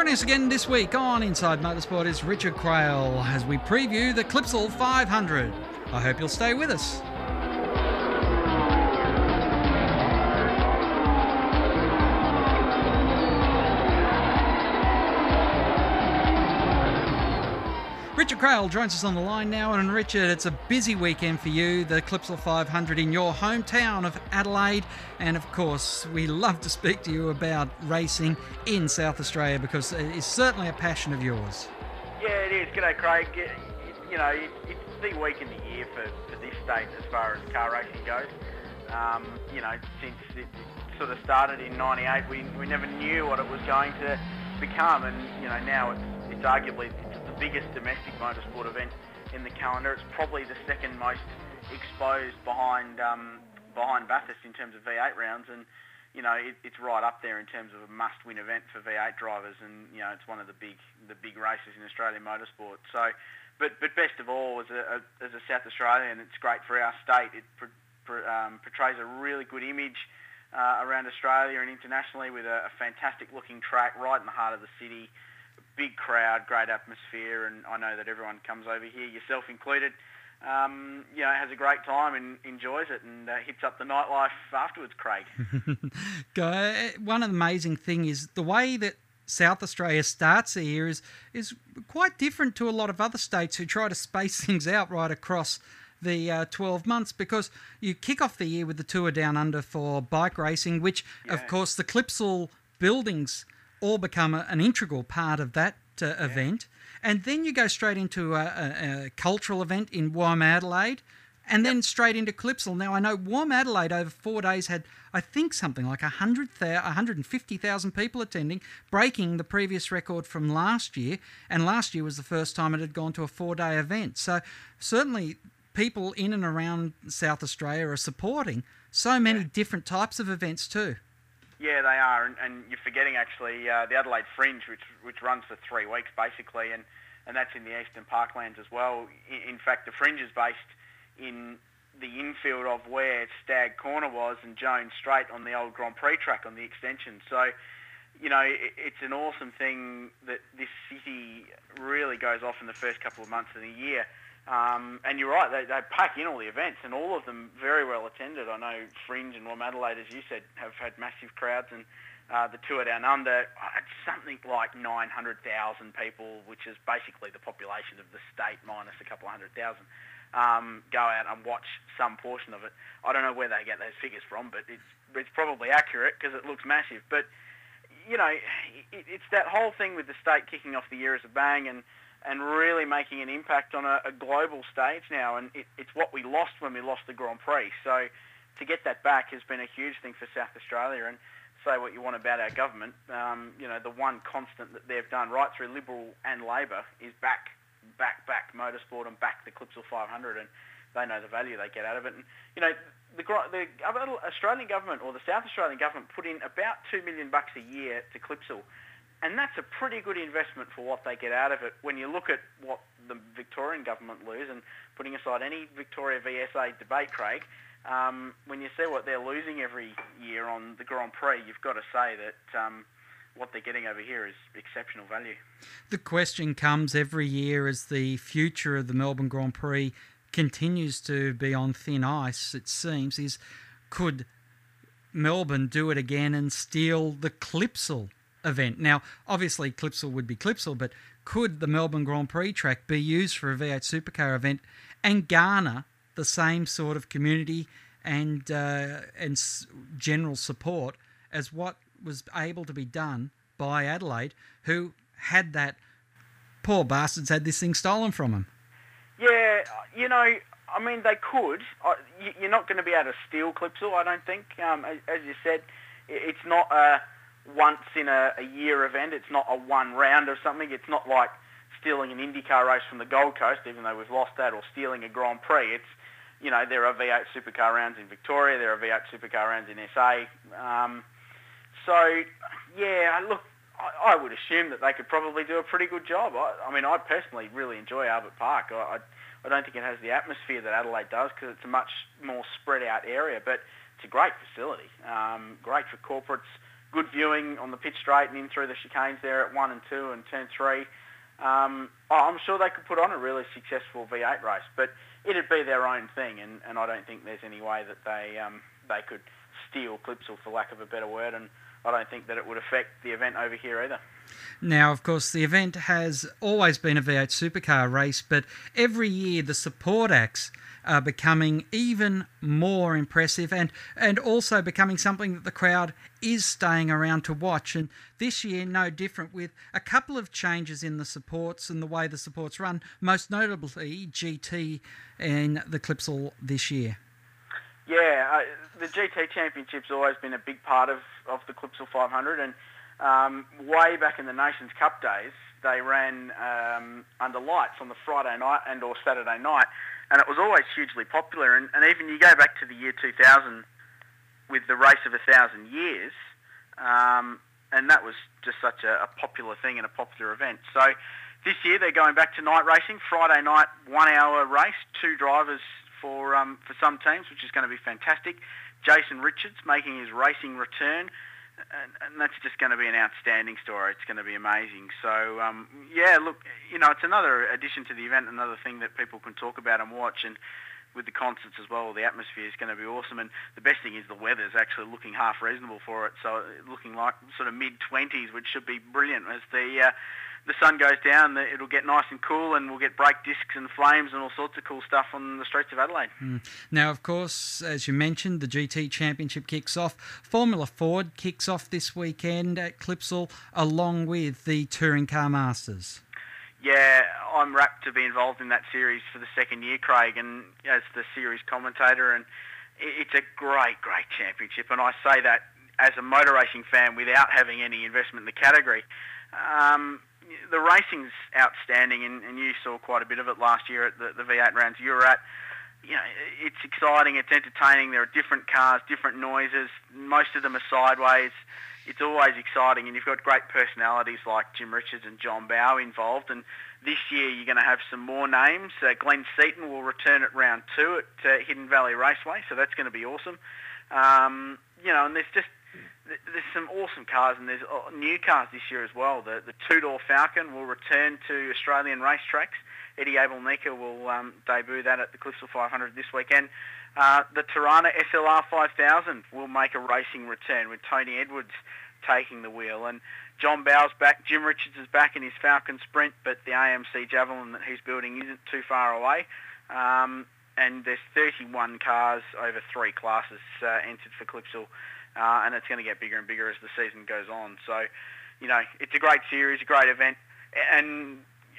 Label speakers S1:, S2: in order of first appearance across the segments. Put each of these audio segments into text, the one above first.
S1: Joining us again this week on Inside Motorsport is Richard Craill as we preview the Clipsal 500. I hope you'll stay with us. Richard Craill joins us on the line now. And Richard, it's a busy weekend for you, the Clipsal 500 in your hometown of Adelaide. And of course, we love to speak to you about racing in South Australia because it's certainly a passion of yours.
S2: Yeah, it is. G'day, Craig. You know, it's the week in the year for, for this state as far as car racing goes. Um, you know, since it sort of started in 98, we, we never knew what it was going to become. And, you know, now it's, it's arguably biggest domestic motorsport event in the calendar. It's probably the second most exposed behind um, behind Bathurst in terms of V8 rounds, and you know it, it's right up there in terms of a must-win event for V8 drivers, and you know it's one of the big the big races in Australian motorsport. So, but but best of all, as a, as a South Australian, it's great for our state. It pr- pr- um, portrays a really good image. Uh, around Australia and internationally with a, a fantastic looking track right in the heart of the city, big crowd, great atmosphere, and I know that everyone comes over here, yourself included. Um, you know, has a great time and enjoys it and uh, hits up the nightlife afterwards, Craig.
S1: One amazing thing is the way that South Australia starts the year is, is quite different to a lot of other states who try to space things out right across the uh, 12 months because you kick off the year with the Tour Down Under for bike racing, which, yeah. of course, the Clipsal buildings – all become a, an integral part of that uh, yeah. event. And then you go straight into a, a, a cultural event in Womadelaide and then straight into Clipsal. Now, I know Womadelaide over four days had, I think, something like 100, 150,000 people attending, breaking the previous record from last year. And last year was the first time it had gone to a four day event. So, certainly, people in and around South Australia are supporting so many yeah. different types of events too.
S2: Yeah, they are, and, and you're forgetting actually uh, the Adelaide Fringe, which which runs for three weeks basically, and, and that's in the Eastern Parklands as well. In, in fact, the Fringe is based in the infield of where Stag Corner was and Jones Straight on the old Grand Prix track on the extension. So, you know, it, it's an awesome thing that this city really goes off in the first couple of months of the year. Um, and you're right, they, they pack in all the events, and all of them very well attended. I know Fringe and Womadelaide, as you said, have had massive crowds, and uh, the tour down under, it's something like 900,000 people, which is basically the population of the state minus a couple of hundred thousand, um, go out and watch some portion of it. I don't know where they get those figures from, but it's, it's probably accurate because it looks massive. But, you know, it, it's that whole thing with the state kicking off the year as a bang and and really making an impact on a, a global stage now. And it, it's what we lost when we lost the Grand Prix. So to get that back has been a huge thing for South Australia. And say what you want about our government, um, you know, the one constant that they've done right through Liberal and Labor is back, back, back motorsport and back the Clipsal 500. And they know the value they get out of it. And, you know, the, the Australian government or the South Australian government put in about two million bucks a year to Clipsal and that's a pretty good investment for what they get out of it. When you look at what the Victorian government lose, and putting aside any Victoria VSA debate, Craig, um, when you see what they're losing every year on the Grand Prix, you've got to say that um, what they're getting over here is exceptional value.
S1: The question comes every year as the future of the Melbourne Grand Prix continues to be on thin ice, it seems, is could Melbourne do it again and steal the Clipsal event. Now, obviously, Clipsal would be Clipsal, but could the Melbourne Grand Prix track be used for a V8 supercar event and garner the same sort of community and uh, and s- general support as what was able to be done by Adelaide, who had that poor bastards had this thing stolen from them.
S2: Yeah, you know, I mean, they could. You're not going to be able to steal Clipsal, I don't think. Um, as you said, it's not a once in a, a year event. It's not a one round or something. It's not like stealing an IndyCar race from the Gold Coast, even though we've lost that, or stealing a Grand Prix. It's, you know, there are V8 supercar rounds in Victoria, there are V8 supercar rounds in SA. Um, so, yeah, look, I, I, would assume that they could probably do a pretty good job. I, I mean, I personally really enjoy Albert Park. I, I, I don't think it has the atmosphere that Adelaide does because it's a much more spread out area, but it's a great facility. Um, great for corporates good viewing on the pitch straight and in through the chicanes there at one and two and turn three. Um, I'm sure they could put on a really successful V8 race, but it'd be their own thing, and, and I don't think there's any way that they um, they could steal Clipsal, for lack of a better word, and I don't think that it would affect the event over here either.
S1: Now, of course, the event has always been a V8 supercar race, but every year the support acts are becoming even more impressive and, and also becoming something that the crowd is staying around to watch. And this year, no different, with a couple of changes in the supports and the way the supports run, most notably GT and the Clipsal this year.
S2: Yeah, the GT Championship's always been a big part of, of the Clipsal 500, and um, way back in the Nations Cup days, they ran um, under lights on the Friday night and or Saturday night, and it was always hugely popular. And, and even you go back to the year 2000 with the race of a thousand years, um, and that was just such a, a popular thing and a popular event. So this year they're going back to night racing, Friday night, one hour race, two drivers for um, for some teams, which is going to be fantastic. Jason Richards making his racing return, and, and that's just going to be an outstanding story. It's going to be amazing. So um, yeah, look, you know, it's another addition to the event, another thing that people can talk about and watch, and with the concerts as well, the atmosphere is going to be awesome. And the best thing is the weather is actually looking half reasonable for it. So looking like sort of mid 20s, which should be brilliant as the uh, the sun goes down, it'll get nice and cool, and we'll get brake discs and flames and all sorts of cool stuff on the streets of Adelaide.
S1: Mm. Now, of course, as you mentioned, the GT Championship kicks off. Formula Ford kicks off this weekend at Clipsal, along with the Touring Car Masters.
S2: Yeah, I'm rapt to be involved in that series for the second year, Craig, and as the series commentator, and it's a great, great championship, and I say that as a motor racing fan without having any investment in the category. Um, the racing's outstanding, and, and you saw quite a bit of it last year at the, the V8 rounds you were at. You know, it's exciting, it's entertaining. There are different cars, different noises. Most of them are sideways. It's always exciting, and you've got great personalities like Jim Richards and John Bowe involved. And this year, you're going to have some more names. Uh, Glenn Seton will return at round two at uh, Hidden Valley Raceway, so that's going to be awesome. Um, you know, and there's just there's some awesome cars, and there's uh, new cars this year as well. The the two-door Falcon will return to Australian racetracks. Eddie Abelnica will um, debut that at the Clipsal 500 this weekend. Uh, the Torana SLR 5000 will make a racing return with Tony Edwards taking the wheel. And John Bowe's back, Jim Richards is back in his Falcon Sprint, but the AMC Javelin that he's building isn't too far away. Um, and there's 31 cars over three classes uh, entered for Clipsal uh, and it's going to get bigger and bigger as the season goes on. So, you know, it's a great series, a great event, and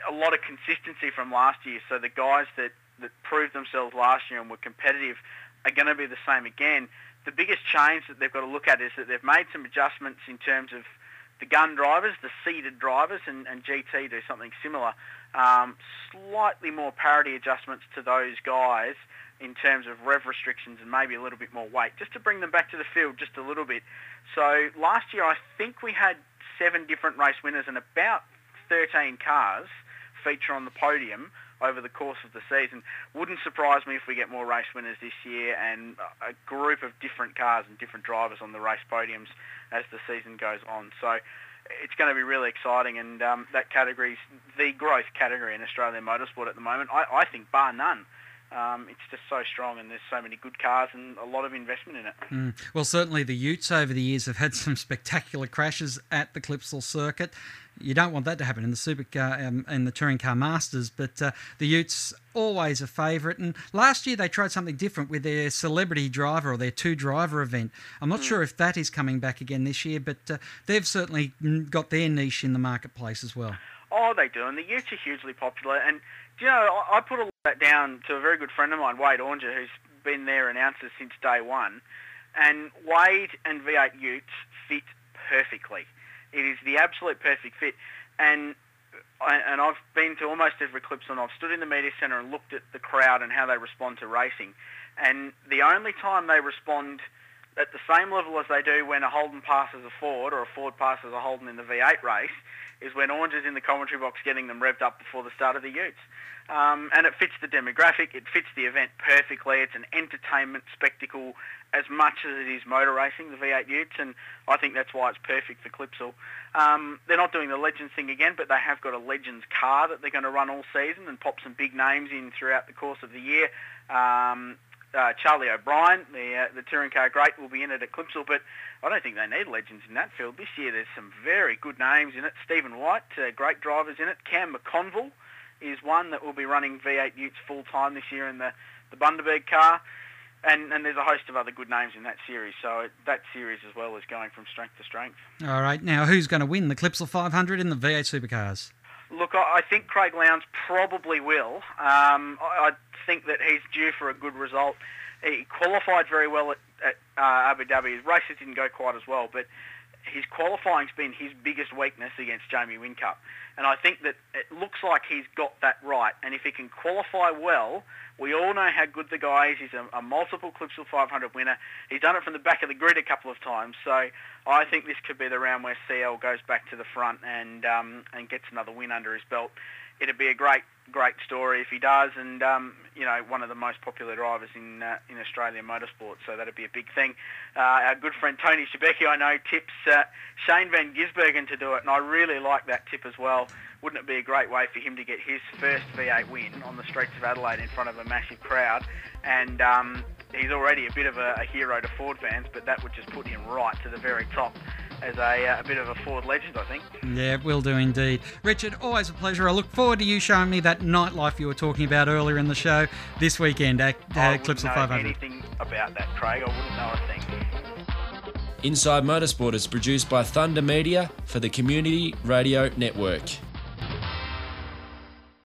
S2: a lot of consistency from last year. So the guys that, that proved themselves last year and were competitive are going to be the same again. The biggest change that they've got to look at is that they've made some adjustments in terms of the gun drivers, the seated drivers, and, and GT do something similar. Um, slightly more parity adjustments to those guys in terms of rev restrictions and maybe a little bit more weight, just to bring them back to the field just a little bit. So last year I think we had seven different race winners and about 13 cars feature on the podium over the course of the season. Wouldn't surprise me if we get more race winners this year and a group of different cars and different drivers on the race podiums as the season goes on. So it's going to be really exciting, and um, that category is the growth category in Australian motorsport at the moment. I, I think, bar none um, it's just so strong and there's so many good cars and a lot of investment in it.
S1: Mm. Well, certainly the Utes over the years have had some spectacular crashes at the Clipsal circuit. You don't want that to happen in the supercar um, in the touring car masters, but uh, the Utes always a favourite. And last year they tried something different with their celebrity driver or their two driver event. I'm not mm. sure if that is coming back again this year, but uh, they've certainly got their niche in the marketplace as well.
S2: Oh, they do, and the Utes are hugely popular. And you know, I, I put a that down to a very good friend of mine, Wade Oranger, who's been their announcer since day one. And Wade and V8 Utes fit perfectly. It is the absolute perfect fit. And and I've been to almost every clips and I've stood in the media centre and looked at the crowd and how they respond to racing. And the only time they respond at the same level as they do when a Holden passes a Ford or a Ford passes a Holden in the V8 race, is when Orange is in the commentary box getting them revved up before the start of the Utes. Um, and it fits the demographic, it fits the event perfectly. It's an entertainment spectacle as much as it is motor racing, the V8 Utes, and I think that's why it's perfect for Clipsal. Um, they're not doing the Legends thing again, but they have got a Legends car that they're going to run all season and pop some big names in throughout the course of the year. Um, uh, Charlie O'Brien, the uh, the touring car great, will be in it at Clipsal, but I don't think they need legends in that field. This year there's some very good names in it. Stephen White, uh, great drivers in it. Cam McConville is one that will be running V8 Utes full time this year in the, the Bundaberg car. And, and there's a host of other good names in that series. So that series as well is going from strength to strength.
S1: All right. Now, who's going to win the Clipsal 500 in the V8 Supercars?
S2: Look, I think Craig Lowndes probably will. Um, I think that he's due for a good result. He qualified very well at, at uh, Abu Dhabi. His races didn't go quite as well, but his qualifying's been his biggest weakness against Jamie Whincup. And I think that it looks like he's got that right. And if he can qualify well, we all know how good the guy is. He's a, a multiple Clipsal 500 winner. He's done it from the back of the grid a couple of times. So I think this could be the round where CL goes back to the front and um, and gets another win under his belt it'd be a great great story if he does, and um, you know one of the most popular drivers in uh, in Australian motorsport, so that'd be a big thing. Uh, our good friend Tony Shebeki, I know, tips uh, Shane Van Gisbergen to do it, and I really like that tip as well. Wouldn't it be a great way for him to get his first V8 win on the streets of Adelaide in front of a massive crowd? And um, he's already a bit of a, a hero to Ford fans, but that would just put him right to the very top as a, uh, a, bit of a Ford legend, I think.
S1: Yeah, it will do indeed. Richard, always a pleasure. I look forward to you showing me that nightlife you were talking about earlier in the show this weekend at uh, Clipsal 500.
S2: anything about that, Craig. I wouldn't know a thing.
S3: Inside Motorsport is produced by Thunder Media for the Community Radio Network.